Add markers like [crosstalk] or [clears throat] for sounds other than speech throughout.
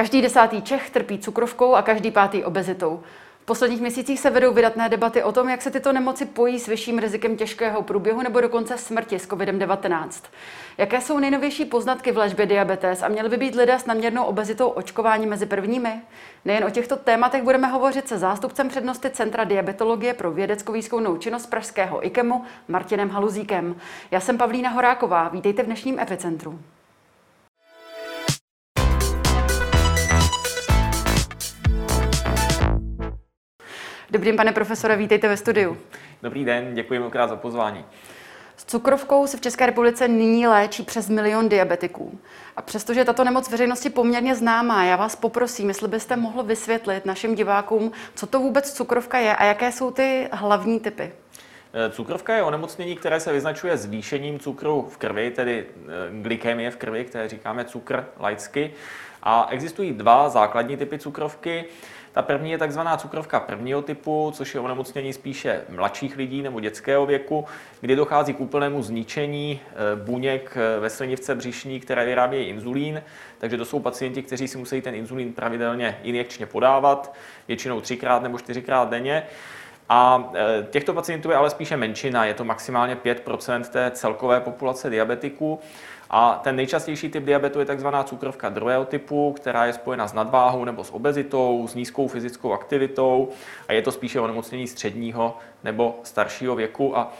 Každý desátý Čech trpí cukrovkou a každý pátý obezitou. V posledních měsících se vedou vydatné debaty o tom, jak se tyto nemoci pojí s vyšším rizikem těžkého průběhu nebo dokonce smrti s COVID-19. Jaké jsou nejnovější poznatky v léčbě diabetes a měly by být lidé s nadměrnou obezitou očkování mezi prvními? Nejen o těchto tématech budeme hovořit se zástupcem přednosti Centra diabetologie pro vědecko-výzkumnou činnost Pražského IKEMu Martinem Haluzíkem. Já jsem Pavlína Horáková, vítejte v dnešním Epicentru. Dobrý den, pane profesore, vítejte ve studiu. Dobrý den, děkuji mnohokrát za pozvání. S cukrovkou se v České republice nyní léčí přes milion diabetiků. A přestože tato nemoc veřejnosti poměrně známá, já vás poprosím, jestli byste mohl vysvětlit našim divákům, co to vůbec cukrovka je a jaké jsou ty hlavní typy. Eh, cukrovka je onemocnění, které se vyznačuje zvýšením cukru v krvi, tedy eh, glykemie v krvi, které říkáme cukr laicky. A existují dva základní typy cukrovky. Ta první je takzvaná cukrovka prvního typu, což je onemocnění spíše mladších lidí nebo dětského věku, kdy dochází k úplnému zničení eh, buněk ve slinivce břišní, které vyrábějí inzulín. Takže to jsou pacienti, kteří si musí ten inzulín pravidelně injekčně podávat, většinou třikrát nebo čtyřikrát denně. A eh, těchto pacientů je ale spíše menšina, je to maximálně 5% té celkové populace diabetiků. A ten nejčastější typ diabetu je tzv. cukrovka druhého typu, která je spojena s nadváhou nebo s obezitou, s nízkou fyzickou aktivitou a je to spíše onemocnění středního nebo staršího věku. A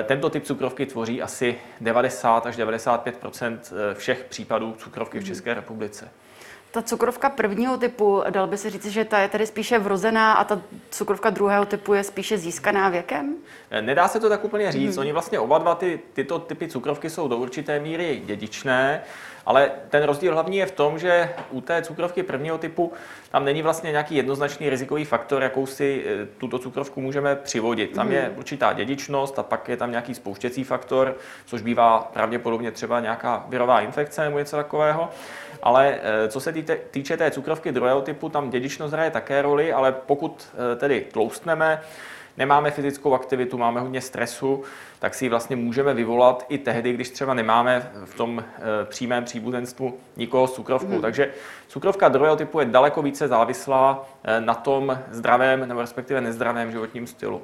e, tento typ cukrovky tvoří asi 90 až 95 e, všech případů cukrovky v České republice. Ta cukrovka prvního typu, dal by se říct, že ta je tedy spíše vrozená a ta cukrovka druhého typu je spíše získaná věkem? Nedá se to tak úplně říct. Mm. Oni vlastně oba dva ty, tyto typy cukrovky jsou do určité míry dědičné. Ale ten rozdíl hlavní je v tom, že u té cukrovky prvního typu tam není vlastně nějaký jednoznačný rizikový faktor, jakou si e, tuto cukrovku můžeme přivodit. Tam je mhm. určitá dědičnost a pak je tam nějaký spouštěcí faktor, což bývá pravděpodobně třeba nějaká virová infekce nebo něco takového. Ale e, co se týče té cukrovky druhého typu, tam dědičnost hraje také roli, ale pokud e, tedy tloustneme, nemáme fyzickou aktivitu, máme hodně stresu, tak si ji vlastně můžeme vyvolat i tehdy, když třeba nemáme v tom e, přímém příbuzenstvu nikoho s cukrovkou. Mm. Takže cukrovka druhého typu je daleko více závislá e, na tom zdravém nebo respektive nezdravém životním stylu.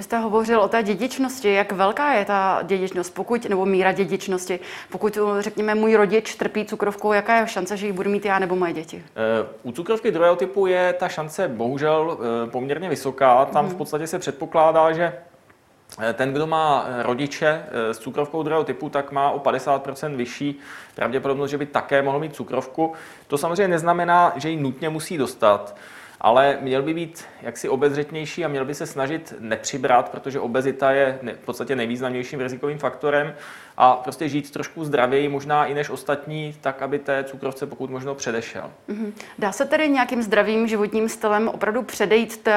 Vy jste hovořil o té dědičnosti. Jak velká je ta dědičnost, pokud, nebo míra dědičnosti? Pokud, řekněme, můj rodič trpí cukrovkou, jaká je šance, že ji budu mít já nebo moje děti? Eh, u cukrovky druhého typu je ta šance bohužel eh, poměrně vysoká. Tam v mhm. podstatě se předpokládá, že eh, ten, kdo má rodiče s cukrovkou druhého typu, tak má o 50% vyšší pravděpodobnost, že by také mohl mít cukrovku. To samozřejmě neznamená, že ji nutně musí dostat ale měl by být jaksi obezřetnější a měl by se snažit nepřibrat, protože obezita je v podstatě nejvýznamnějším rizikovým faktorem a prostě žít trošku zdravěji, možná i než ostatní, tak, aby té cukrovce pokud možno předešel. Mm-hmm. Dá se tedy nějakým zdravým životním stylem opravdu předejít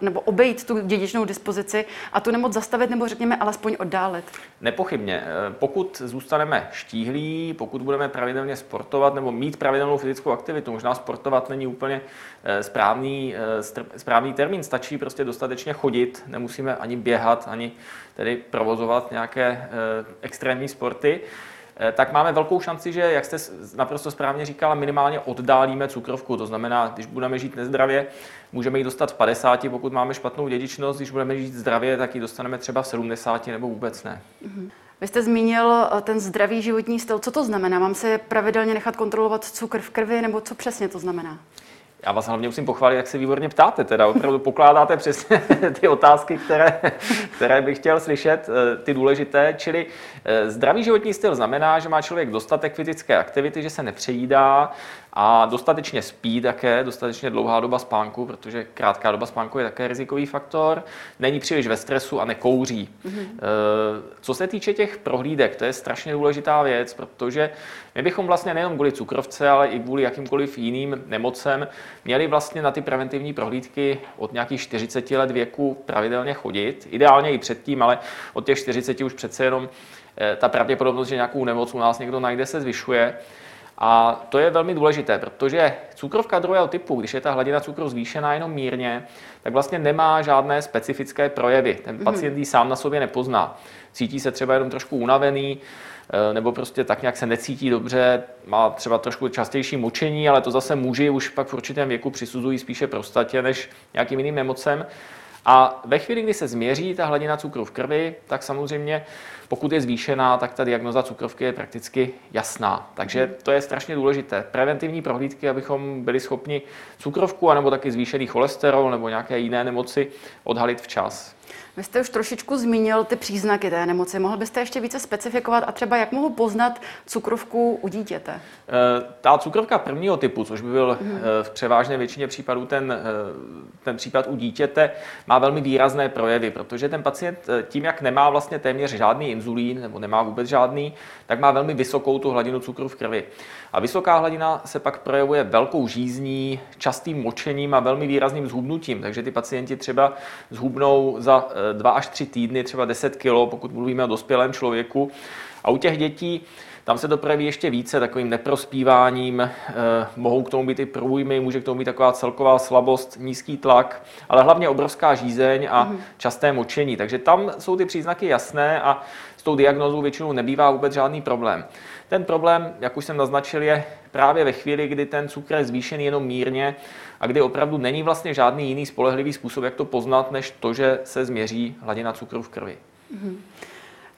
nebo obejít tu dědičnou dispozici a tu nemoc zastavit nebo řekněme alespoň oddálit? Nepochybně. Eh, pokud zůstaneme štíhlí, pokud budeme pravidelně sportovat nebo mít pravidelnou fyzickou aktivitu, možná sportovat není úplně eh, správný, eh, správný termín, stačí prostě dostatečně chodit, nemusíme ani běhat, ani tedy provozovat nějaké eh, extrémní sporty, eh, tak máme velkou šanci, že, jak jste naprosto správně říkala, minimálně oddálíme cukrovku. To znamená, když budeme žít nezdravě, můžeme ji dostat v 50, pokud máme špatnou dědičnost, když budeme žít zdravě, tak ji dostaneme třeba v 70 nebo vůbec ne. Mhm. Vy jste zmínil eh, ten zdravý životní styl. Co to znamená? Mám se pravidelně nechat kontrolovat cukr v krvi, nebo co přesně to znamená? Já vás hlavně musím pochválit, jak se výborně ptáte, teda opravdu pokládáte přesně [laughs] ty otázky, které, které bych chtěl slyšet, eh, ty důležité. Čili eh, zdravý životní styl znamená, že má člověk dostatek fyzické aktivity, že se nepřejídá, a dostatečně spí také, dostatečně dlouhá doba spánku, protože krátká doba spánku je také rizikový faktor, není příliš ve stresu a nekouří. Mm-hmm. Co se týče těch prohlídek, to je strašně důležitá věc, protože my bychom vlastně nejenom kvůli cukrovce, ale i kvůli jakýmkoliv jiným nemocem měli vlastně na ty preventivní prohlídky od nějakých 40 let věku pravidelně chodit. Ideálně i předtím, ale od těch 40 už přece jenom eh, ta pravděpodobnost, že nějakou nemoc u nás někdo najde, se zvyšuje. A to je velmi důležité, protože cukrovka druhého typu, když je ta hladina cukru zvýšená jenom mírně, tak vlastně nemá žádné specifické projevy. Ten mhm. pacient ji sám na sobě nepozná. Cítí se třeba jenom trošku unavený, eh, nebo prostě tak nějak se necítí dobře, má třeba trošku častější močení, ale to zase muži už pak v určitém věku přisuzují spíše prostatě než nějakým jiným emocem. A ve chvíli, kdy se změří ta hladina cukru v krvi, tak samozřejmě, pokud je zvýšená, tak ta diagnoza cukrovky je prakticky jasná. Takže to je strašně důležité. Preventivní prohlídky, abychom byli schopni cukrovku, anebo taky zvýšený cholesterol nebo nějaké jiné nemoci odhalit včas. Vy jste už trošičku zmínil ty příznaky té nemoci. Mohl byste ještě více specifikovat a třeba jak mohu poznat cukrovku u dítěte? Eh, ta cukrovka prvního typu, což by byl mm. v převážné většině případů ten, eh, ten případ u dítěte, má velmi výrazné projevy, protože ten pacient tím, jak nemá vlastně téměř žádný inzulín nebo nemá vůbec žádný, tak má velmi vysokou tu hladinu cukru v krvi. A vysoká hladina se pak projevuje velkou žízní, častým močením a velmi výrazným zhubnutím. Takže ty pacienti třeba zhubnou za dva až tři týdny, třeba 10 kg, pokud mluvíme o dospělém člověku. A u těch dětí tam se to projeví ještě více takovým neprospíváním, eh, mohou k tomu být i průjmy, může k tomu být taková celková slabost, nízký tlak, ale hlavně obrovská žízeň a mm. časté močení. Takže tam jsou ty příznaky jasné a s tou diagnozou většinou nebývá vůbec žádný problém. Ten problém, jak už jsem naznačil, je právě ve chvíli, kdy ten cukr je zvýšený jenom mírně a kdy opravdu není vlastně žádný jiný spolehlivý způsob, jak to poznat, než to, že se změří hladina cukru v krvi. Mm-hmm.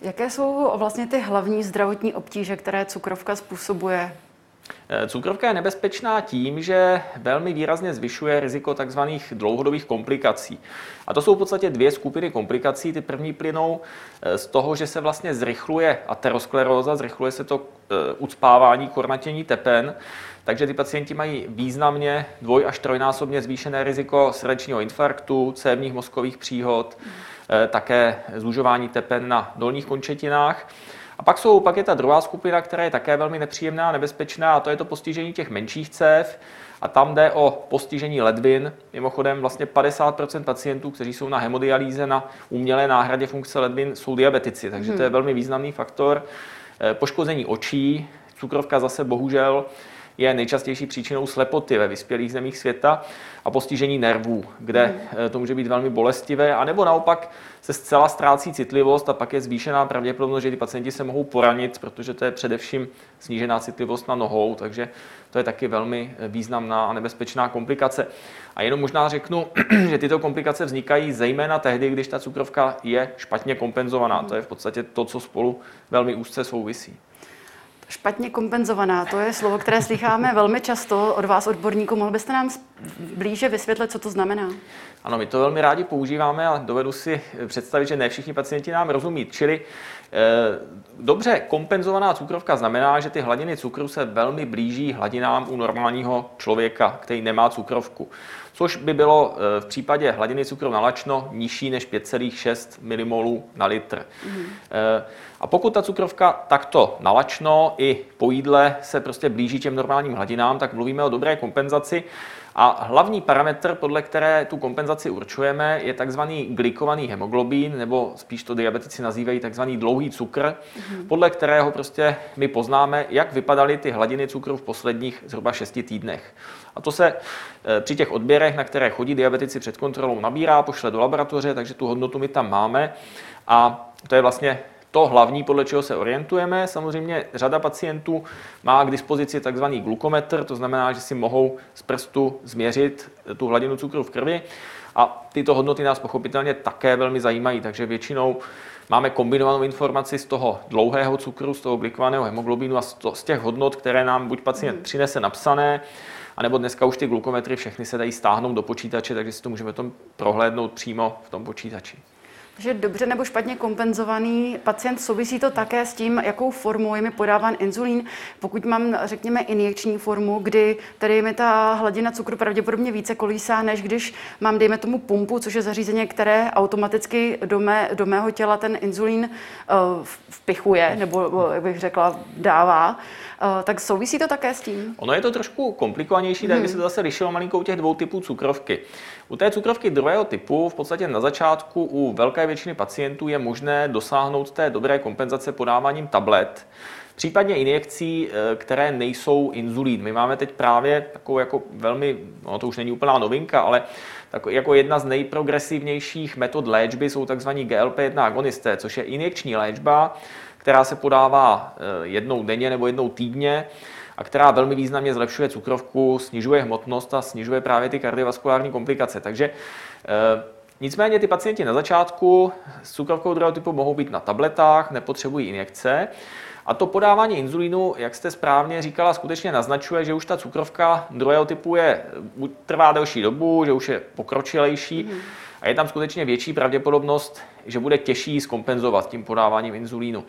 Jaké jsou vlastně ty hlavní zdravotní obtíže, které cukrovka způsobuje cukrovka je nebezpečná tím, že velmi výrazně zvyšuje riziko tzv. dlouhodobých komplikací. A to jsou v podstatě dvě skupiny komplikací. Ty první plynou eh, z toho, že se vlastně zrychluje ateroskleróza, zrychluje se to eh, ucpávání, kornatění tepen, takže ty pacienti mají významně dvoj až trojnásobně zvýšené riziko srdečního infarktu, cévních mozkových příhod, také zužování tepen na dolních končetinách. A pak, jsou, pak je ta druhá skupina, která je také velmi nepříjemná a nebezpečná, a to je to postižení těch menších cév. A tam jde o postižení ledvin. Mimochodem vlastně 50% pacientů, kteří jsou na hemodialýze na umělé náhradě funkce ledvin, jsou diabetici, takže to je hmm. velmi významný faktor. Eh, poškození očí, cukrovka zase bohužel je nejčastější příčinou slepoty ve vyspělých zemích světa a postižení nervů, kde mm. to může být velmi bolestivé, anebo naopak se zcela ztrácí citlivost a pak je zvýšená pravděpodobnost, že ty pacienti se mohou poranit, protože to je především snížená citlivost na nohou, takže to je taky velmi eh, významná a nebezpečná komplikace. A jenom možná řeknu, [clears throat] že tyto komplikace vznikají zejména tehdy, když ta cukrovka je špatně kompenzovaná. To je v podstatě to, co spolu velmi úzce souvisí. Špatně kompenzovaná, to je slovo, které slycháme velmi často od vás, odborníků. Mohl byste nám blíže vysvětlit, co to znamená? Ano, my to velmi rádi používáme a dovedu si představit, že ne všichni pacienti nám rozumí. Čili eh, dobře kompenzovaná cukrovka znamená, že ty hladiny cukru se velmi blíží hladinám u normálního člověka, který nemá cukrovku což by bylo eh, v případě hladiny cukru na lačno nižší než 5,6 mmol na litr. Mm. A pokud ta cukrovka takto nalačno i po jídle se prostě blíží těm normálním hladinám, tak mluvíme o dobré kompenzaci. A hlavní parametr, podle které tu kompenzaci určujeme, je takzvaný glikovaný hemoglobín, nebo spíš to diabetici nazývají takzvaný dlouhý cukr, mm-hmm. podle kterého prostě my poznáme, jak vypadaly ty hladiny cukru v posledních zhruba 6 týdnech. A to se eh, při těch odběrech, na které chodí diabetici před kontrolou, nabírá, pošle do laboratoře, takže tu hodnotu my tam máme. A to je vlastně to hlavní, podle čeho se orientujeme. Samozřejmě řada pacientů má k dispozici takzvaný glukometr, to znamená, že si mohou z prstu změřit tu hladinu cukru v krvi. A tyto hodnoty nás pochopitelně také velmi zajímají, takže většinou máme kombinovanou informaci z toho dlouhého cukru, z toho glikovaného hemoglobinu a z těch hodnot, které nám buď pacient mhm. přinese napsané, anebo dneska už ty glukometry všechny se dají stáhnout do počítače, takže si to můžeme tom prohlédnout přímo v tom počítači. Že dobře nebo špatně kompenzovaný pacient souvisí to také s tím, jakou formou je mi podáván inzulín. Pokud mám, řekněme, injekční formu, kdy tady mi ta hladina cukru pravděpodobně více kolísá, než když mám, dejme tomu, pumpu, což je zařízení, které automaticky do, mé, do mého těla ten inzulín uh, vpichuje, nebo, jak bych řekla, dává. Uh, tak souvisí to také s tím? Ono je to trošku komplikovanější, tak by se to zase lišilo malinkou těch dvou typů cukrovky. U té cukrovky druhého typu v podstatě na začátku u velké většiny pacientů je možné dosáhnout té dobré kompenzace podáváním tablet. případně injekcí, eh, které nejsou inzulín. My máme teď právě takovou jako velmi, no to už není úplná novinka, ale tak jako jedna z nejprogresivnějších metod léčby jsou tzv. GLP-1 agonisté, což je injekční léčba, která se podává eh, jednou denně nebo jednou týdně a která velmi významně zlepšuje cukrovku, snižuje hmotnost a snižuje právě ty kardiovaskulární komplikace. Takže eh, Nicméně ty pacienti na začátku s cukrovkou druhého typu mohou být na tabletách, nepotřebují injekce. A to podávání inzulínu, jak jste správně říkala, skutečně naznačuje, že už ta cukrovka druhého typu je, trvá delší dobu, že už je pokročilejší mm. A je tam skutečně větší pravděpodobnost, že bude těžší zkompenzovat tím podáváním inzulínu.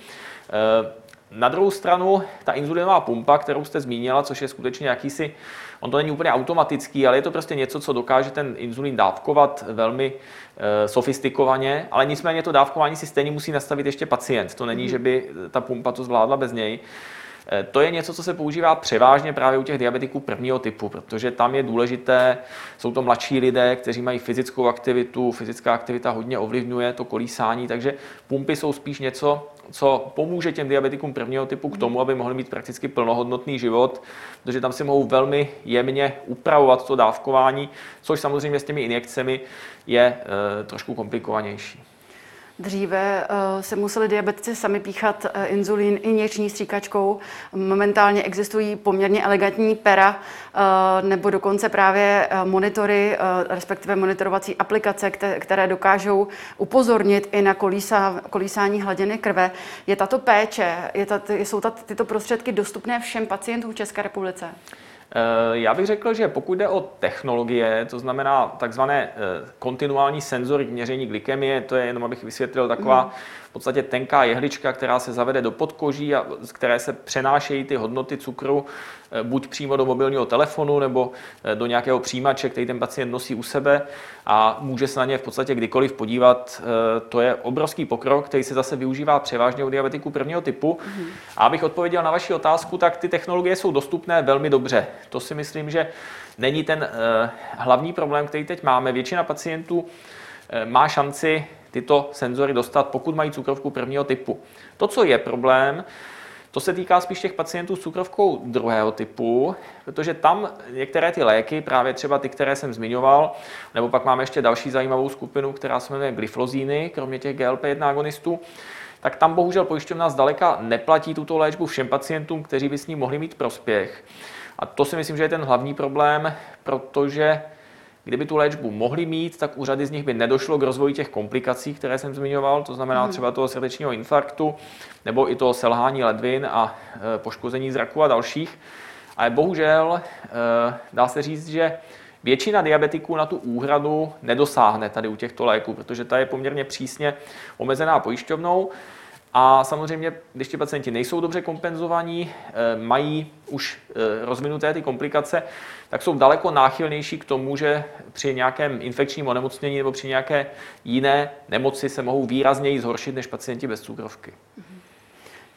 Eh, na druhou stranu, ta inzulinová pumpa, kterou jste zmínila, což je skutečně jakýsi, on to není úplně automatický, ale je to prostě něco, co dokáže ten inzulín dávkovat velmi e, sofistikovaně, ale nicméně to dávkování si stejně musí nastavit ještě pacient. To není, že by ta pumpa to zvládla bez něj. Eh, to je něco, co se používá převážně právě u těch diabetiků prvního typu, protože tam je důležité, jsou to mladší lidé, kteří mají fyzickou aktivitu, fyzická aktivita hodně ovlivňuje to kolísání, takže pumpy jsou spíš něco, co pomůže těm diabetikům prvního typu k tomu, aby mohli mít prakticky plnohodnotný život, protože tam si mohou velmi jemně upravovat to dávkování, což samozřejmě s těmi injekcemi je e, trošku komplikovanější. Dříve uh, se museli diabetici sami píchat uh, inzulín injekční stříkačkou. Momentálně existují poměrně elegantní pera uh, nebo dokonce právě monitory, respektive monitorovací aplikace, které dokážou upozornit i na kolísa, kolísání hladiny krve. Je tato péče, je tato, jsou tato, tyto prostředky dostupné všem pacientům v České republice? Eh, já bych řekl, že pokud jde o technologie, to znamená takzvané eh, kontinuální senzory k měření glykemie, to je jenom, abych vysvětlil, taková mm podstatě tenká jehlička, která se zavede do podkoží a z které se přenášejí ty hodnoty cukru eh, buď přímo do mobilního telefonu nebo eh, do nějakého přijímače, který ten pacient nosí u sebe a může se na ně v podstatě kdykoliv podívat. Eh, to je obrovský pokrok, který se zase využívá převážně u diabetiků prvního typu. Mm-hmm. A abych odpověděl na vaši otázku, tak ty technologie jsou dostupné velmi dobře. To si myslím, že není ten hlavní problém, který teď máme. Většina pacientů má šanci tyto senzory dostat, pokud mají cukrovku prvního typu. To, co je problém, to se týká spíš těch pacientů s cukrovkou druhého typu, protože tam některé ty léky, právě třeba ty, které jsem zmiňoval, nebo pak máme ještě další zajímavou skupinu, která se jmenuje glyflozíny, kromě těch GLP-1 agonistů, tak tam bohužel pojišťovna zdaleka neplatí tuto léčbu všem pacientům, kteří by s ní mohli mít prospěch. A to si myslím, že je ten hlavní problém, protože Kdyby tu léčbu mohli mít, tak u řady z nich by nedošlo k rozvoji těch komplikací, které jsem zmiňoval, to znamená hmm. třeba toho srdečního infarktu nebo i toho selhání ledvin a e, poškození zraku a dalších. Ale bohužel e, dá se říct, že většina diabetiků na tu úhradu nedosáhne tady u těchto léků, protože ta je poměrně přísně omezená pojišťovnou. A samozřejmě, když ti pacienti nejsou dobře kompenzovaní, eh, mají už eh, rozvinuté ty komplikace, tak jsou daleko náchylnější k tomu, že při nějakém infekčním onemocnění nebo při nějaké jiné nemoci se mohou výrazněji zhoršit než pacienti bez cukrovky.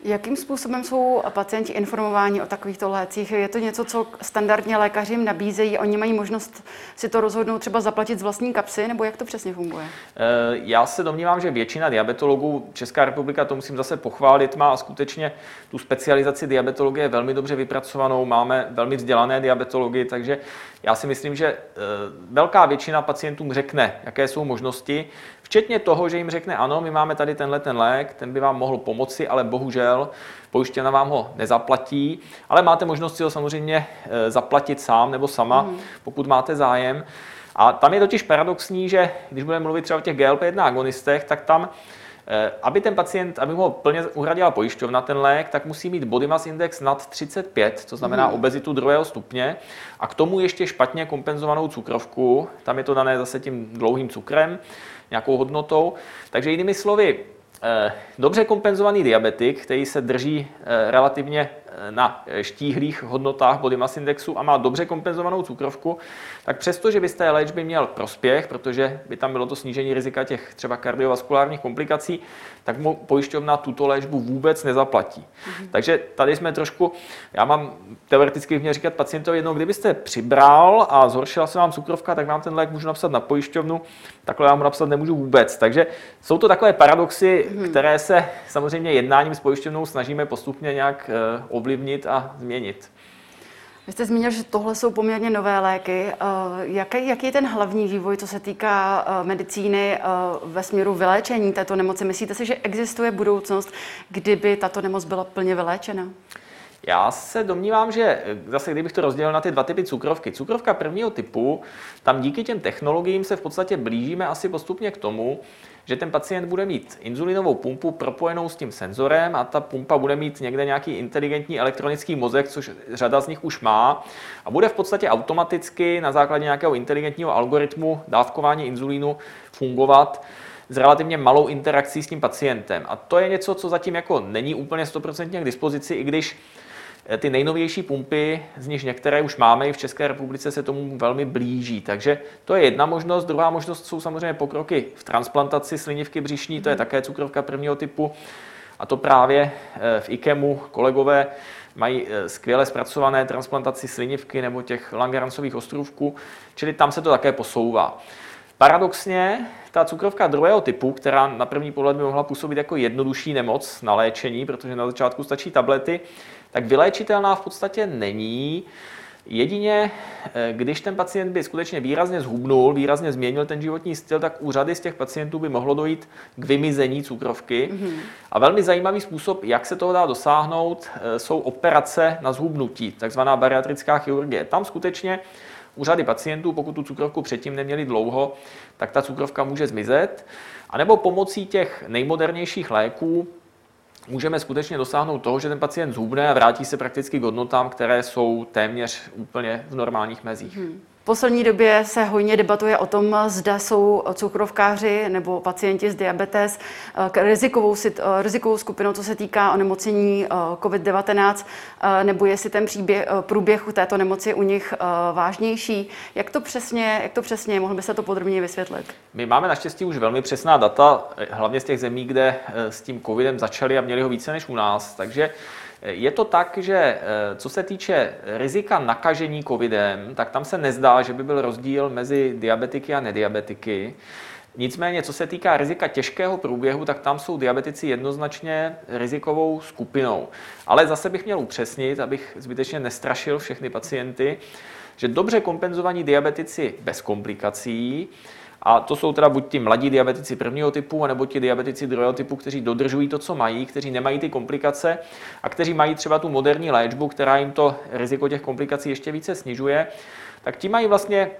Jakým způsobem jsou pacienti informováni o takovýchto lécích? Je to něco, co standardně lékaři jim nabízejí? Oni mají možnost si to rozhodnout třeba zaplatit z vlastní kapsy, nebo jak to přesně funguje? Eh, já se domnívám, že většina diabetologů, Česká republika, to musím zase pochválit, má skutečně tu specializaci diabetologie velmi dobře vypracovanou. Máme velmi vzdělané diabetology, takže já si myslím, že eh, velká většina pacientům řekne, jaké jsou možnosti, včetně toho, že jim řekne, ano, my máme tady tenhle ten lék, ten by vám mohl pomoci, ale bohužel pojištěna vám ho nezaplatí, ale máte možnost si ho samozřejmě eh, zaplatit sám nebo sama, mm. pokud máte zájem. A tam je totiž paradoxní, že když budeme mluvit třeba o těch GLP-1 agonistech, tak tam aby ten pacient, aby ho plně uhradila pojišťovna ten lék, tak musí mít body mass index nad 35, to znamená hmm. obezitu druhého stupně, a k tomu ještě špatně kompenzovanou cukrovku, tam je to dané zase tím dlouhým cukrem, nějakou hodnotou. Takže jinými slovy, eh, dobře kompenzovaný diabetik, který se drží eh, relativně na štíhlých hodnotách body mass indexu a má dobře kompenzovanou cukrovku, tak přesto, že by z té léčby měl prospěch, protože by tam bylo to snížení rizika těch třeba kardiovaskulárních komplikací, tak mu pojišťovna tuto léčbu vůbec nezaplatí. Mm-hmm. Takže tady jsme trošku, já mám teoreticky měl říkat pacientovi jednou, kdybyste přibral a zhoršila se vám cukrovka, tak vám ten lék můžu napsat na pojišťovnu, takhle já mu napsat nemůžu vůbec. Takže jsou to takové paradoxy, mm-hmm. které se samozřejmě jednáním s pojišťovnou snažíme postupně nějak eh, ovlivnit a změnit. Vy jste zmínil, že tohle jsou poměrně nové léky. Eh, jaký, jaký je ten hlavní vývoj, co se týká eh, medicíny eh, ve směru vyléčení této nemoci? Myslíte si, že existuje budoucnost, kdyby tato nemoc byla plně vyléčena? Já se domnívám, že zase kdybych to rozdělil na ty dva typy cukrovky. Cukrovka prvního typu, tam díky těm technologiím se v podstatě blížíme asi postupně k tomu, že ten pacient bude mít inzulinovou pumpu propojenou s tím senzorem a ta pumpa bude mít někde nějaký inteligentní elektronický mozek, což řada z nich už má, a bude v podstatě automaticky na základě nějakého inteligentního algoritmu dávkování inzulínu fungovat s relativně malou interakcí s tím pacientem. A to je něco, co zatím jako není úplně 100% k dispozici, i když ty nejnovější pumpy, z nich některé už máme i v České republice, se tomu velmi blíží. Takže to je jedna možnost. Druhá možnost jsou samozřejmě pokroky v transplantaci slinivky břišní, to je mhm. také cukrovka prvního typu. A to právě eh, v IKEMu kolegové mají eh, skvěle zpracované transplantaci slinivky nebo těch Langerancových ostrůvků, čili tam se to také posouvá. Paradoxně, ta cukrovka druhého typu, která na první pohled by mohla působit jako jednodušší nemoc na léčení, protože na začátku stačí tablety, tak vyléčitelná v podstatě není. Jedině, eh, když ten pacient by skutečně výrazně zhubnul, výrazně změnil ten životní styl, tak u řady z těch pacientů by mohlo dojít k vymizení cukrovky. Mm-hmm. A velmi zajímavý způsob, jak se toho dá dosáhnout, eh, jsou operace na zhubnutí, takzvaná bariatrická chirurgie. Tam skutečně u řady pacientů, pokud tu cukrovku předtím neměli dlouho, tak ta cukrovka může zmizet. A nebo pomocí těch nejmodernějších léků můžeme skutečně dosáhnout toho, že ten pacient zhubne a vrátí se prakticky k hodnotám, které jsou téměř úplně v normálních mezích. Hmm poslední době se hojně debatuje o tom, zda jsou cukrovkáři nebo pacienti s diabetes eh, rizikovou, eh, rizikovou skupinou, co se týká onemocnění eh, COVID-19, nebo jestli ten příběh, průběh této nemoci u nich vážnější. Jak to přesně, jak to přesně? Mohl byste to podrobně vysvětlit? My máme naštěstí už velmi přesná data, hlavně z těch zemí, kde s tím covidem začali a měli ho více než u nás. Takže je to tak, že eh, co se týče rizika nakažení covidem, tak tam se nezdá, že by byl rozdíl mezi diabetiky a nediabetiky. Nicméně, co se týká rizika těžkého průběhu, tak tam jsou diabetici jednoznačně rizikovou skupinou. Ale zase bych měl upřesnit, abych zbytečně nestrašil všechny pacienty, že dobře kompenzovaní diabetici bez komplikací a to jsou teda buď ti mladí diabetici prvního typu, nebo ti diabetici druhého typu, kteří dodržují to, co mají, kteří nemají ty komplikace a kteří mají třeba tu moderní léčbu, která jim to riziko těch komplikací ještě více snižuje, tak ti mají vlastně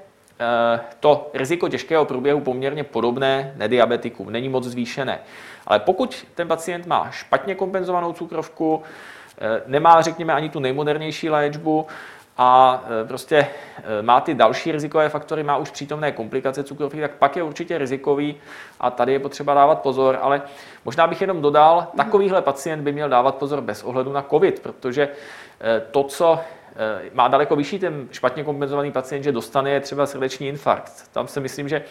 eh, to riziko těžkého průběhu poměrně podobné nediabetikům, není moc zvýšené. Ale pokud ten pacient má špatně kompenzovanou cukrovku, eh, nemá, řekněme, ani tu nejmodernější léčbu, a e, prostě e, má ty další rizikové faktory, má už přítomné komplikace cukrovky, tak pak je určitě rizikový a tady je potřeba dávat pozor, ale možná bych jenom dodal, takovýhle pacient by měl dávat pozor bez ohledu na COVID, protože e, to, co má daleko vyšší ten špatně kompenzovaný pacient, že dostane je třeba srdeční infarkt. Tam si myslím, že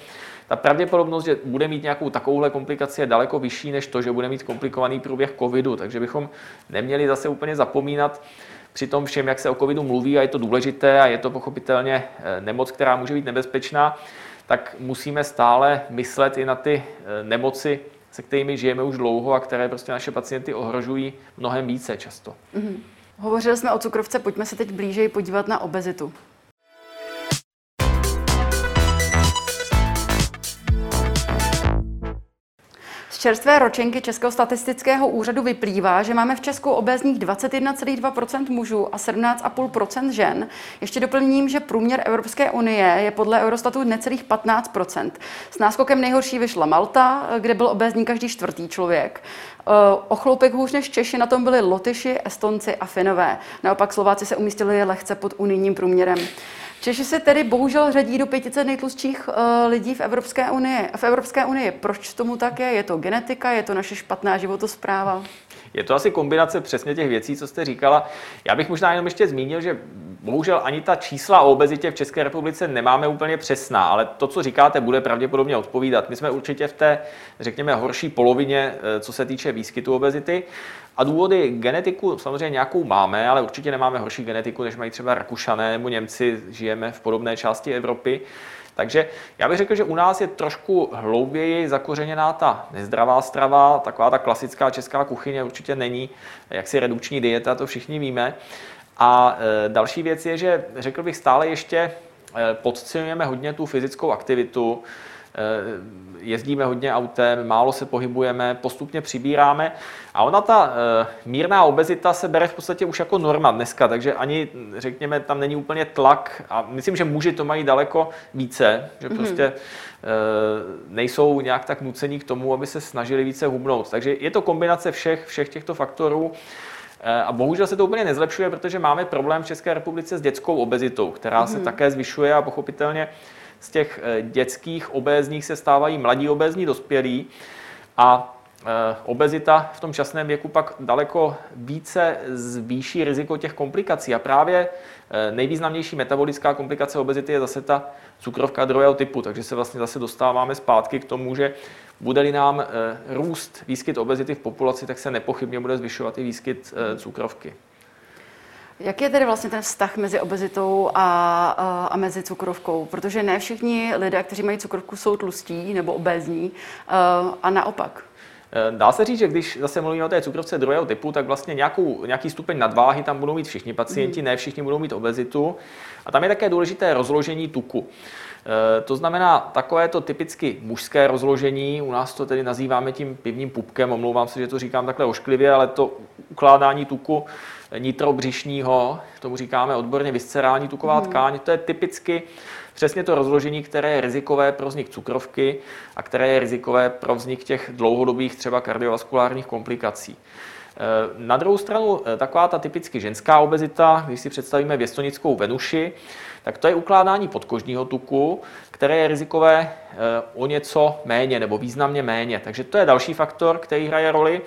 ta pravděpodobnost, že bude mít nějakou takovouhle komplikaci, je daleko vyšší než to, že bude mít komplikovaný průběh covidu. Takže bychom neměli zase úplně zapomínat při tom všem, jak se o covidu mluví a je to důležité a je to pochopitelně eh, nemoc, která může být nebezpečná, tak musíme stále myslet i na ty eh, nemoci, se kterými žijeme už dlouho a které prostě naše pacienty ohrožují mnohem více často. Mm-hmm. Hovořili jsme o cukrovce, pojďme se teď blíže podívat na obezitu. Čerstvé ročenky Českého statistického úřadu vyplývá, že máme v Česku obézních 21,2% mužů a 17,5% žen. Ještě doplním, že průměr Evropské unie je podle Eurostatu necelých 15% S náskokem nejhorší vyšla Malta, kde byl obézní každý čtvrtý člověk. O chloupek hůř než Češi na tom byli Lotyši, Estonci a Finové. Naopak Slováci se umístili lehce pod unijním průměrem. Češi se tedy bohužel řadí do pětice nejtlustších uh, lidí v Evropské unii. V Evropské unii. Proč tomu tak je? Je to genetika? Je to naše špatná životospráva? Je to asi kombinace přesně těch věcí, co jste říkala. Já bych možná jenom ještě zmínil, že bohužel ani ta čísla o obezitě v České republice nemáme úplně přesná, ale to, co říkáte, bude pravděpodobně odpovídat. My jsme určitě v té, řekněme, horší polovině, eh, co se týče výskytu obezity. A důvody genetiku samozřejmě nějakou máme, ale určitě nemáme horší genetiku, než mají třeba Rakušané nebo Němci, žijeme v podobné části Evropy. Takže já bych řekl, že u nás je trošku hlouběji zakořeněná ta nezdravá strava, taková ta klasická česká kuchyně určitě není, jaksi redukční dieta, to všichni víme. A e, další věc je, že řekl bych stále ještě e, podceňujeme hodně tu fyzickou aktivitu, jezdíme hodně autem, málo se pohybujeme, postupně přibíráme a ona ta mírná obezita se bere v podstatě už jako norma dneska, takže ani, řekněme, tam není úplně tlak a myslím, že muži to mají daleko více, že mhm. prostě mm-hmm. nejsou nějak tak nucení k tomu, aby se snažili více hubnout. Takže je to kombinace všech, všech těchto faktorů. Eh, a bohužel se to úplně nezlepšuje, protože máme problém v České republice s dětskou obezitou, která mm-hmm. se mhm. také zvyšuje a pochopitelně z těch eh, dětských obézních se stávají mladí obézní dospělí a eh, obezita v tom časném věku pak daleko více zvýší riziko těch komplikací. A právě nejvýznamnější metabolická komplikace obezity je zase ta cukrovka druhého typu, takže se vlastně zase dostáváme zpátky k tomu, že bude-li nám eh, růst výskyt obezity v populaci, tak se nepochybně bude zvyšovat i výskyt eh, cukrovky. Jak je tedy vlastně ten vztah mezi obezitou a, a, a mezi cukrovkou? Protože ne všichni lidé, kteří mají cukrovku, jsou tlustí nebo obézní eh, a naopak. Dá se říct, že když zase mluvíme o té cukrovce druhého typu, tak vlastně nějakou, nějaký stupeň nadváhy tam budou mít všichni pacienti, mm. ne všichni budou mít obezitu. A tam je také důležité rozložení tuku. Eh, to znamená, takové to typicky mužské rozložení, u nás to tedy nazýváme tím pivním pupkem, omlouvám se, že to říkám takhle ošklivě, ale to ukládání tuku nitrobřišního, tomu říkáme odborně viscerální tuková hmm. tkáň, to je typicky přesně to rozložení, které je rizikové pro vznik cukrovky a které je rizikové pro vznik těch dlouhodobých třeba kardiovaskulárních komplikací. Eh, na druhou stranu, eh, taková ta typicky ženská obezita, když si představíme věstonickou Venuši, tak to je ukládání podkožního tuku, které je rizikové eh, o něco méně nebo významně méně. Takže to je další faktor, který hraje roli.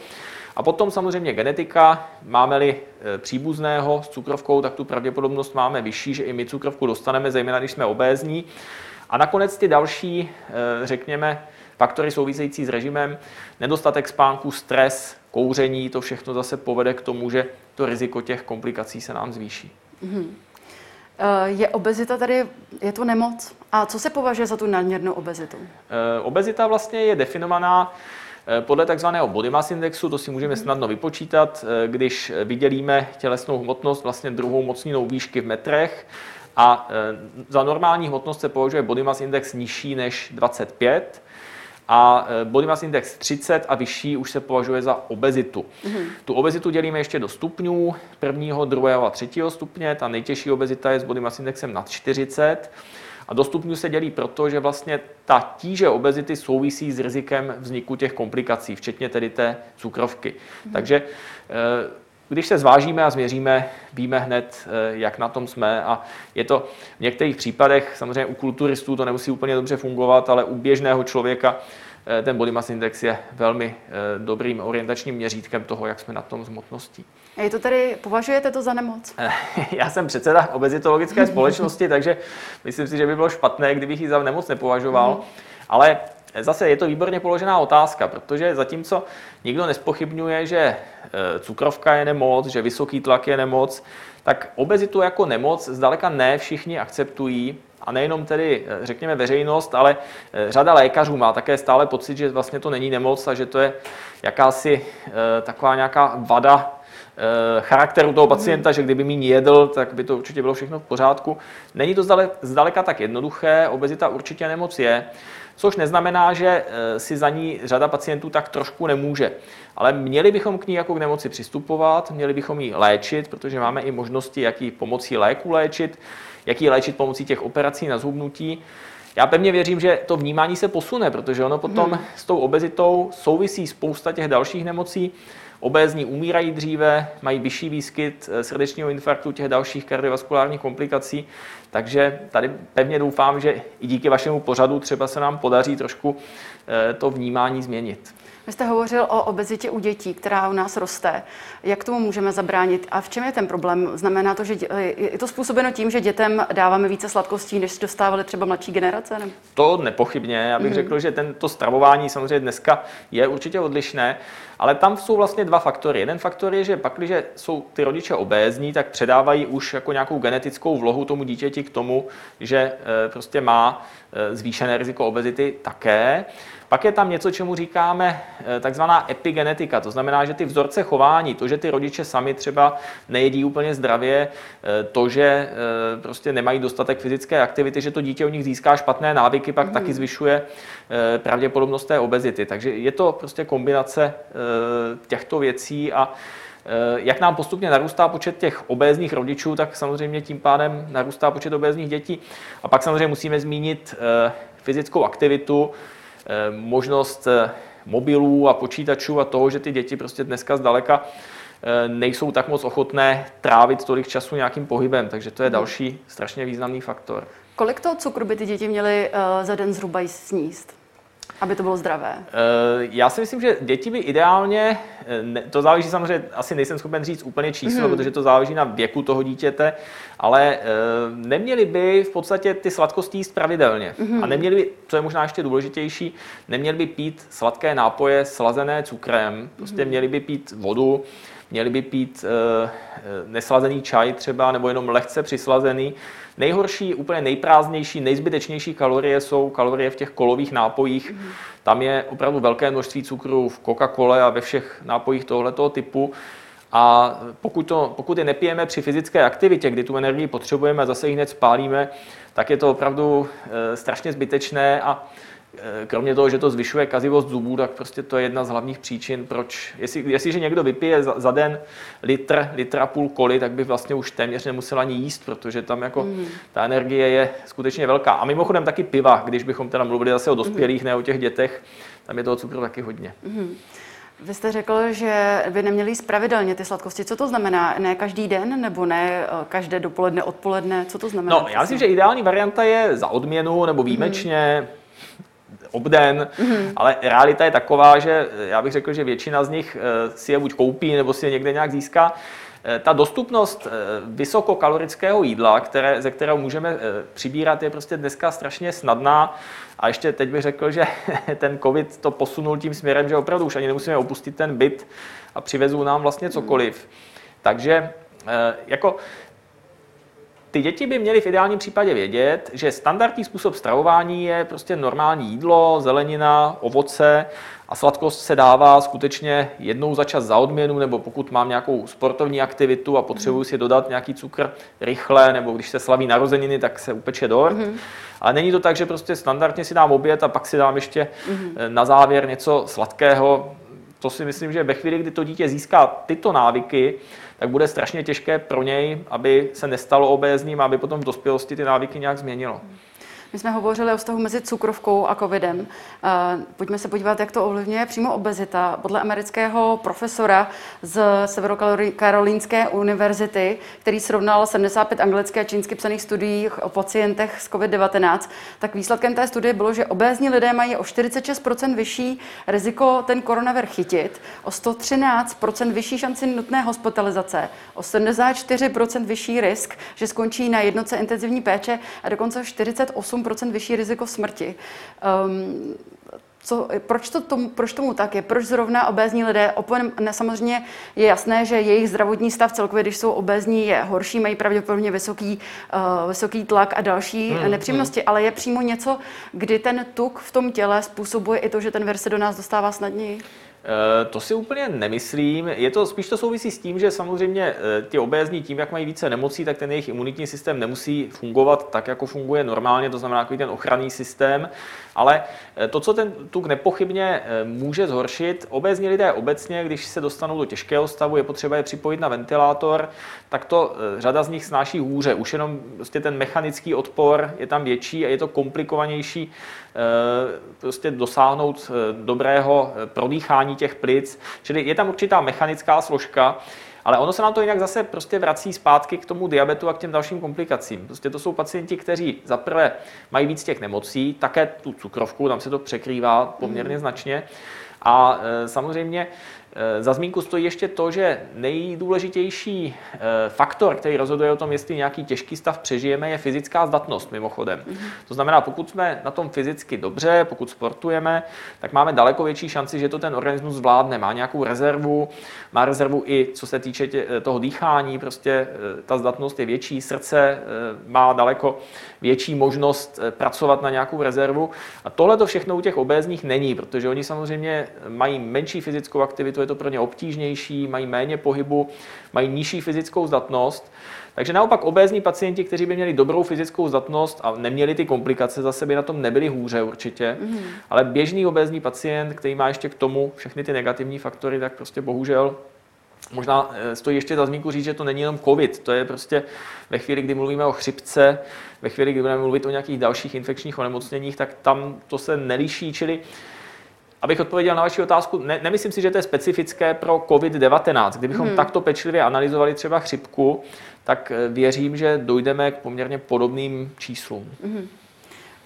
A potom samozřejmě genetika. Máme-li příbuzného s cukrovkou, tak tu pravděpodobnost máme vyšší, že i my cukrovku dostaneme, zejména když jsme obézní. A nakonec ty další, řekněme, faktory související s režimem, nedostatek spánku, stres, kouření, to všechno zase povede k tomu, že to riziko těch komplikací se nám zvýší. Mm-hmm. Je obezita tady, je to nemoc? A co se považuje za tu nadměrnou obezitu? Obezita vlastně je definovaná podle takzvaného body mass indexu, to si můžeme mhm. snadno vypočítat, když vydělíme tělesnou hmotnost vlastně druhou mocninou výšky v metrech a za normální hmotnost se považuje body mass index nižší než 25 a body mass index 30 a vyšší už se považuje za obezitu. Mm-hmm. Tu obezitu dělíme ještě do stupňů, prvního, druhého a třetího stupně. Ta nejtěžší obezita je s body mass indexem nad 40. A do stupňů se dělí proto, že vlastně ta tíže obezity souvisí s rizikem vzniku těch komplikací, včetně tedy té cukrovky. Mm-hmm. Takže e, když se zvážíme a změříme, víme hned, e, jak na tom jsme a je to v některých případech, samozřejmě u kulturistů to nemusí úplně dobře fungovat, ale u běžného člověka Eh, ten body mass index je velmi eh, dobrým orientačním měřítkem toho, jak jsme na tom s hmotností. A je to tedy, považujete to za nemoc? Eh, [laughs] já jsem předseda obezitologické společnosti, [laughs] takže myslím si, že by bylo špatné, kdybych ji za nemoc nepovažoval. Mm. Ale zase je to výborně položená otázka, protože zatímco nikdo nespochybňuje, že cukrovka je nemoc, že vysoký tlak je nemoc, tak obezitu jako nemoc zdaleka ne všichni akceptují a nejenom tedy, eh, řekněme, veřejnost, ale eh, řada lékařů má také stále pocit, že vlastně to není nemoc a že to je jakási eh, taková nějaká vada charakteru toho pacienta, že kdyby méně jedl, tak by to určitě bylo všechno v pořádku. Není to zdaleka tak jednoduché, obezita určitě nemoc je, což neznamená, že si za ní řada pacientů tak trošku nemůže. Ale měli bychom k ní jako k nemoci přistupovat, měli bychom ji léčit, protože máme i možnosti, jak ji pomocí léku léčit jak ji léčit pomocí těch operací na zhubnutí. Já pevně věřím, že to vnímání se posune, protože ono potom hmm. s tou obezitou souvisí spousta těch dalších nemocí. obézní umírají dříve, mají vyšší výskyt srdečního infarktu, těch dalších kardiovaskulárních komplikací. Takže tady pevně doufám, že i díky vašemu pořadu třeba se nám podaří trošku to vnímání změnit. Vy jste hovořil o obezitě u dětí, která u nás roste. Jak tomu můžeme zabránit a v čem je ten problém? Znamená to, že je to způsobeno tím, že dětem dáváme více sladkostí, než dostávali třeba mladší generace? Ne? To nepochybně. Já bych mm. řekl, že tento stravování samozřejmě dneska je určitě odlišné, ale tam jsou vlastně dva faktory. Jeden faktor je, že pak, když jsou ty rodiče obézní, tak předávají už jako nějakou genetickou vlohu tomu dítěti k tomu, že eh, prostě má eh, zvýšené riziko obezity také. Pak je tam něco, čemu říkáme eh, takzvaná epigenetika, to znamená, že ty vzorce chování, to, že ty rodiče sami třeba nejedí úplně zdravě, eh, to, že eh, prostě nemají dostatek fyzické aktivity, že to dítě u nich získá špatné návyky, pak mm. taky zvyšuje pravděpodobnost té obezity. Takže je to prostě kombinace těchto věcí a jak nám postupně narůstá počet těch obézních rodičů, tak samozřejmě tím pádem narůstá počet obézních dětí. A pak samozřejmě musíme zmínit fyzickou aktivitu, možnost eh, mobilů a počítačů a toho, že ty děti prostě dneska zdaleka eh, nejsou tak moc ochotné trávit tolik času nějakým pohybem, takže to je mhm. další strašně významný faktor. Kolik toho cukru by ty děti měly za den zhruba sníst? Aby to bylo zdravé? Já si myslím, že děti by ideálně, to záleží samozřejmě, asi nejsem schopen říct úplně číslo, mm. protože to záleží na věku toho dítěte, ale neměli by v podstatě ty sladkosti jíst pravidelně. Mm. A neměli by, co je možná ještě důležitější, neměli by pít sladké nápoje slazené cukrem, prostě mm. měli by pít vodu, měli by pít neslazený čaj třeba, nebo jenom lehce přislazený, Nejhorší, úplně nejprázdnější, nejzbytečnější kalorie jsou kalorie v těch kolových nápojích. Mm. Tam je opravdu velké množství cukru v Coca-Cole a ve všech nápojích tohoto typu. A pokud, to, pokud je nepijeme při fyzické aktivitě, kdy tu energii potřebujeme a zase ji hned spálíme, tak je to opravdu e, strašně zbytečné a Eh, kromě toho, že to zvyšuje kazivost zubů, tak prostě to je jedna z hlavních příčin, proč, jestli, jestliže někdo vypije za, za den litr, litr a půl koli, tak by vlastně už téměř nemusel ani jíst, protože tam jako mm. ta energie je skutečně velká. A mimochodem taky piva, když bychom teda mluvili zase o dospělých, mm. ne o těch dětech, tam je toho cukru taky hodně. Mm. Vy jste řekl, že by neměli jíst pravidelně ty sladkosti. Co to znamená? Ne každý den nebo ne eh, každé dopoledne, odpoledne? Co to znamená? No, já myslím, že ideální varianta je za odměnu nebo výjimečně. Mm obden, mm-hmm. ale realita je taková, že já bych řekl, že většina z nich eh, si je buď koupí, nebo si je někde nějak získá. Eh, ta dostupnost eh, vysokokalorického jídla, které, ze kterého můžeme přibírat, je prostě dneska strašně snadná. A ještě teď bych řekl, že [laughs] ten covid to posunul tím směrem, že opravdu už ani nemusíme opustit ten byt a přivezou nám vlastně cokoliv. Takže jako ty děti by měly v ideálním případě vědět, že standardní způsob stravování je prostě normální jídlo, zelenina, ovoce a sladkost se dává skutečně jednou za čas za odměnu, nebo pokud mám nějakou sportovní aktivitu a potřebuji si dodat nějaký cukr rychle, nebo když se slaví narozeniny, tak se upeče dort. Mm-hmm. Ale není to tak, že prostě standardně si dám oběd a pak si dám ještě mm-hmm. na závěr něco sladkého. To si myslím, že ve chvíli, kdy to dítě získá tyto návyky, tak bude strašně těžké pro něj, aby se nestalo obézním, aby potom v dospělosti ty návyky nějak změnilo. My jsme hovořili o vztahu mezi cukrovkou a covidem. Eh, pojďme se podívat, jak to ovlivňuje přímo obezita. Podle amerického profesora z Severokarolínské univerzity, který srovnal 75 anglické a čínsky psaných studií o pacientech s COVID-19, tak výsledkem té studie bylo, že obézní lidé mají o 46% vyšší riziko ten koronavir chytit, o 113% vyšší šanci nutné hospitalizace, o 74% vyšší risk, že skončí na jednotce intenzivní péče a dokonce o 48 8% vyšší riziko smrti. Um, co, proč, to tomu, proč tomu tak je? Proč zrovna obézní lidé? Opon, ne, samozřejmě je jasné, že jejich zdravotní stav celkově, když jsou obézní, je horší, mají pravděpodobně vysoký, uh, vysoký tlak a další hmm, nepříjemnosti, hmm. ale je přímo něco, kdy ten tuk v tom těle způsobuje i to, že ten vir se do nás dostává snadněji? Eh, to si úplně nemyslím. Je to spíš to souvisí s tím, že samozřejmě eh, ti obézní tím, jak mají více nemocí, tak ten jejich imunitní systém nemusí fungovat tak, jako funguje normálně, to znamená takový ten ochranný systém. Ale eh, to, co ten tuk nepochybně může zhoršit, obézní lidé obecně, když se dostanou do těžkého stavu, je potřeba je připojit na ventilátor, tak to řada z nich snáší hůře. Už jenom prostě ten mechanický odpor je tam větší a je to komplikovanější prostě dosáhnout dobrého prodýchání dýchání těch plic, čili je tam určitá mechanická složka, ale ono se nám to jinak zase prostě vrací zpátky k tomu diabetu a k těm dalším komplikacím. Prostě to jsou pacienti, kteří zaprvé mají víc těch nemocí, také tu cukrovku, tam se to překrývá poměrně mm. značně. A e, samozřejmě za zmínku stojí ještě to, že nejdůležitější eh, faktor, který rozhoduje o tom, jestli nějaký těžký stav přežijeme, je fyzická zdatnost mimochodem. Mm-hmm. To znamená, pokud jsme na tom fyzicky dobře, pokud sportujeme, tak máme daleko větší šanci, že to ten organismus zvládne. Má nějakou rezervu, má rezervu i co se týče tě, eh, toho dýchání, prostě ta zdatnost je větší, srdce má daleko větší možnost pracovat na nějakou rezervu. A tohle to všechno u těch obézních není, protože oni samozřejmě mají menší fyzickou aktivitu, je to pro ně obtížnější, mají méně pohybu, mají nižší fyzickou zdatnost. Takže naopak obézní pacienti, kteří by měli dobrou fyzickou zdatnost a neměli ty komplikace, zase by na tom nebyli hůře určitě. Mm. Ale běžný obézní pacient, který má ještě k tomu všechny ty negativní faktory, tak prostě bohužel Možná eh, stojí ještě za zmínku říct, že to není jenom COVID, to je prostě ve chvíli, kdy mluvíme o chřipce, ve chvíli, kdy budeme mluvit o nějakých dalších infekčních onemocněních, tak tam to se nelíší, čili Abych odpověděl na vaši otázku, ne, nemyslím si, že to je specifické pro COVID-19. Kdybychom hmm. takto pečlivě analyzovali třeba chřipku, tak eh, věřím, že dojdeme k poměrně podobným číslům. Hmm.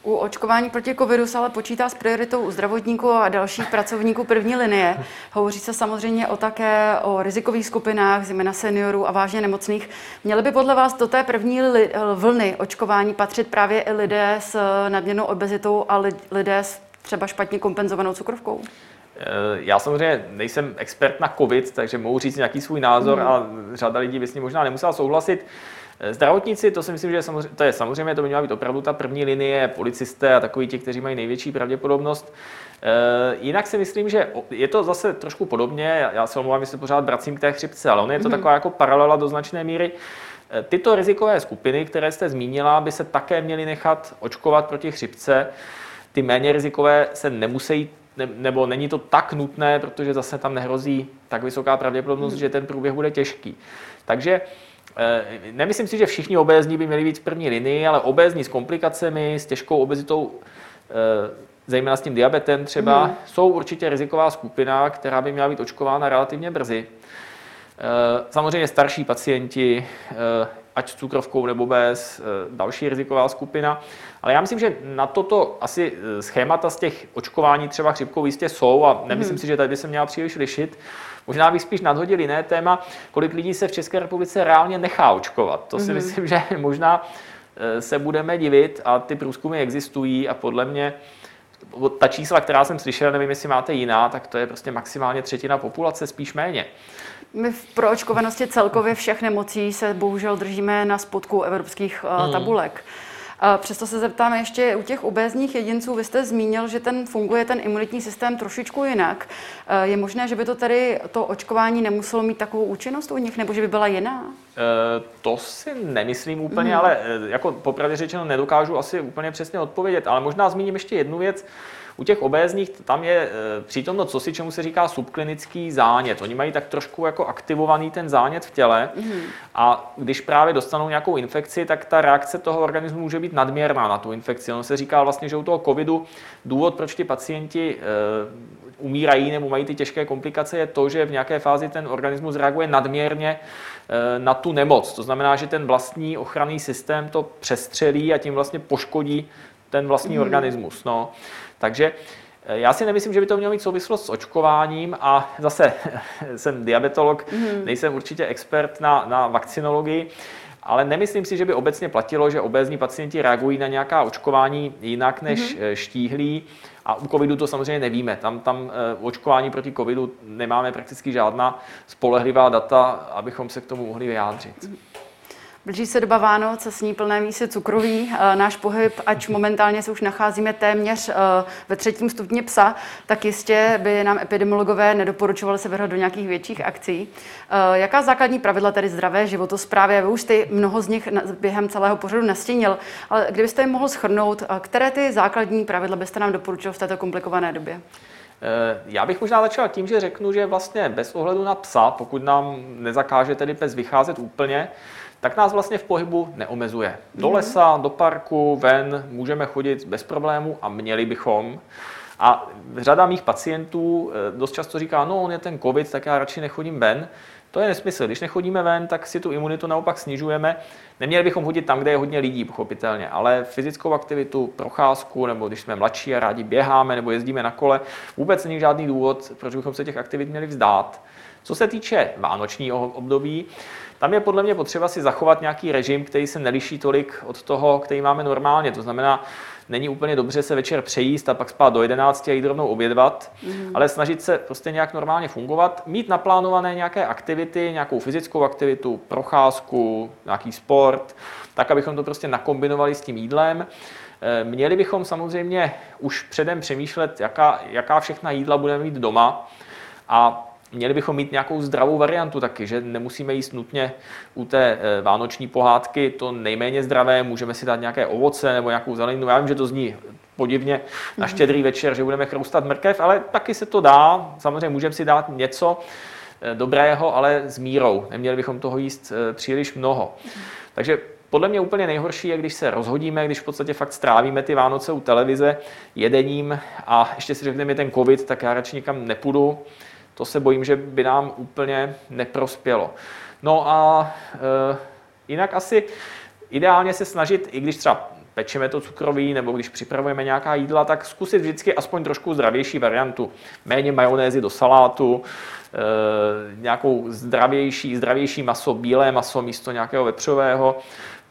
U očkování proti covidu se ale počítá s prioritou u zdravotníků a dalších pracovníků první linie. Hovoří se samozřejmě o také o rizikových skupinách, zejména seniorů a vážně nemocných. Měly by podle vás do té první li, vlny očkování patřit právě i lidé s nadměrnou obezitou a lidé s třeba špatně kompenzovanou cukrovkou? Eh, já samozřejmě nejsem expert na COVID, takže mohu říct nějaký svůj názor mm. a řada lidí by s ním možná nemusela souhlasit. Eh, zdravotníci, to si myslím, že je samozřejmě, to je samozřejmě, to by měla být opravdu ta první linie, policisté a takový ti, kteří mají největší pravděpodobnost. E, jinak si myslím, že je to zase trošku podobně, já se omlouvám, jestli pořád vracím k té chřipce, ale on je to mm. taková jako paralela do značné míry. Tyto rizikové skupiny, které jste zmínila, by se také měly nechat očkovat proti chřipce. Ty méně rizikové se nemusí ne, nebo není to tak nutné, protože zase tam nehrozí tak vysoká pravděpodobnost, hmm. že ten průběh bude těžký. Takže eh, nemyslím si, že všichni obézní by měli být v první linii, ale obézní s komplikacemi, s těžkou obezitou, eh, zejména s tím diabetem třeba, hmm. jsou určitě riziková skupina, která by měla být očkována relativně brzy. Eh, samozřejmě starší pacienti, ať s cukrovkou nebo bez, další riziková skupina. Ale já myslím, že na toto asi eh, schémata z těch očkování třeba chřipkou jistě jsou a nemyslím hmm. si, že tady by se měla příliš lišit. Možná bych spíš nadhodil jiné téma, kolik lidí se v České republice reálně nechá očkovat. To si hmm. myslím, [laughs] že možná eh, se budeme divit a ty průzkumy existují a podle mě ta čísla, která jsem slyšel, nevím, jestli máte jiná, tak to je prostě maximálně třetina populace, spíš méně. My v proočkovanosti celkově všech nemocí se bohužel držíme na spodku evropských uh, tabulek. Hmm. Přesto se zeptáme ještě u těch obézních jedinců. Vy jste zmínil, že ten funguje ten imunitní systém trošičku jinak. Eh, je možné, že by to tady to očkování nemuselo mít takovou účinnost u nich, nebo že by byla jiná? E, to si nemyslím úplně, mm. ale eh, jako popravdě řečeno nedokážu asi úplně přesně odpovědět. Ale možná zmíním ještě jednu věc. U těch obézních tam je přítomno co si, čemu se říká subklinický zánět. Oni mají tak trošku jako aktivovaný ten zánět v těle mm. a když právě dostanou nějakou infekci, tak ta reakce toho organismu může být nadměrná na tu infekci. Ono se říká vlastně, že u toho covidu důvod, proč ty pacienti umírají nebo mají ty těžké komplikace, je to, že v nějaké fázi ten organismus reaguje nadměrně na tu nemoc. To znamená, že ten vlastní ochranný systém to přestřelí a tím vlastně poškodí ten vlastní mm. organismus. No. Takže eh, já si nemyslím, že by to mělo mít souvislost s očkováním a zase [laughs] jsem diabetolog, mm. nejsem určitě expert na, na vakcinologii, ale nemyslím si, že by obecně platilo, že obézní pacienti reagují na nějaká očkování jinak než mm. štíhlí. A u covidu to samozřejmě nevíme. Tam, tam eh, očkování proti covidu nemáme prakticky žádná spolehlivá data, abychom se k tomu mohli vyjádřit. Blíží se doba Vánoc, se sní plné mísy cukroví. Eh, náš pohyb, ať momentálně se už nacházíme téměř eh, ve třetím stupni psa, tak jistě by nám epidemiologové nedoporučovali se vrhat do nějakých větších akcí. Eh, jaká základní pravidla tedy zdravé životosprávy? Vy už ty mnoho z nich během celého pořadu nastínil, ale kdybyste jim mohl schrnout, které ty základní pravidla byste nám doporučil v této komplikované době? Já bych možná začal tím, že řeknu, že vlastně bez ohledu na psa, pokud nám nezakáže tedy pes vycházet úplně, tak nás vlastně v pohybu neomezuje. Do mhm. lesa, do parku, ven můžeme chodit bez problému a měli bychom. A řada mých pacientů eh, dost často říká, no on je ten covid, tak já radši nechodím ven. To je nesmysl. Když nechodíme ven, tak si tu imunitu naopak snižujeme. Neměli bychom chodit tam, kde je hodně lidí, pochopitelně, ale fyzickou aktivitu, procházku, nebo když jsme mladší a rádi běháme nebo jezdíme na kole, vůbec není žádný důvod, proč bychom se těch aktivit měli vzdát. Co se týče vánočního období, tam je podle mě potřeba si zachovat nějaký režim, který se neliší tolik od toho, který máme normálně. To znamená, není úplně dobře se večer přejíst a pak spát do 11 a jít rovnou obědvat, mm. ale snažit se prostě nějak normálně fungovat, mít naplánované nějaké aktivity, nějakou fyzickou aktivitu, procházku, nějaký sport, tak, abychom to prostě nakombinovali s tím jídlem. Eh, měli bychom samozřejmě už předem přemýšlet, jaká, jaká všechna jídla budeme mít doma a měli bychom mít nějakou zdravou variantu taky, že nemusíme jíst nutně u té eh, vánoční pohádky to nejméně zdravé, můžeme si dát nějaké ovoce nebo nějakou zeleninu. Já vím, že to zní podivně na mhm. štědrý večer, že budeme chroustat mrkev, ale taky se to dá. Samozřejmě můžeme si dát něco eh, dobrého, ale s mírou. Neměli bychom toho jíst eh, příliš mnoho. Takže podle mě úplně nejhorší je, když se rozhodíme, když v podstatě fakt strávíme ty Vánoce u televize jedením a ještě si řekneme ten covid, tak já radši nikam nepůjdu to se bojím, že by nám úplně neprospělo. No a e, jinak asi ideálně se snažit, i když třeba pečeme to cukroví, nebo když připravujeme nějaká jídla, tak zkusit vždycky aspoň trošku zdravější variantu. Méně majonézy do salátu, e, nějakou zdravější, zdravější maso, bílé maso místo nějakého vepřového.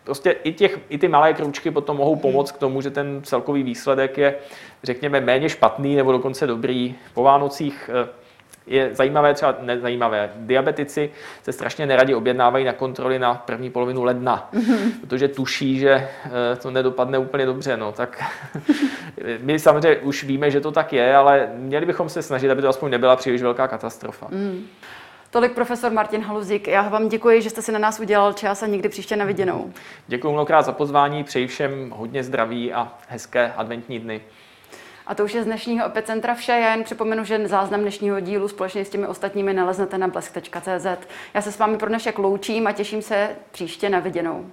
Prostě i, těch, i ty malé kručky potom mohou pomoct k tomu, že ten celkový výsledek je, řekněme, méně špatný nebo dokonce dobrý. Po Vánocích e, je zajímavé, třeba nezajímavé, diabetici se strašně neradi objednávají na kontroly na první polovinu ledna, mm-hmm. protože tuší, že eh, to nedopadne úplně dobře. No, tak [laughs] my samozřejmě už víme, že to tak je, ale měli bychom se snažit, aby to aspoň nebyla příliš velká katastrofa. Mm. Tolik profesor Martin Haluzík. Já vám děkuji, že jste si na nás udělal čas a někdy příště na viděnou. Děkuji mnohokrát za pozvání, přeji všem hodně zdraví a hezké adventní dny. A to už je z dnešního epicentra vše. Já jen připomenu, že záznam dnešního dílu společně s těmi ostatními naleznete na blesk.cz. Já se s vámi pro dnešek loučím a těším se příště na viděnou.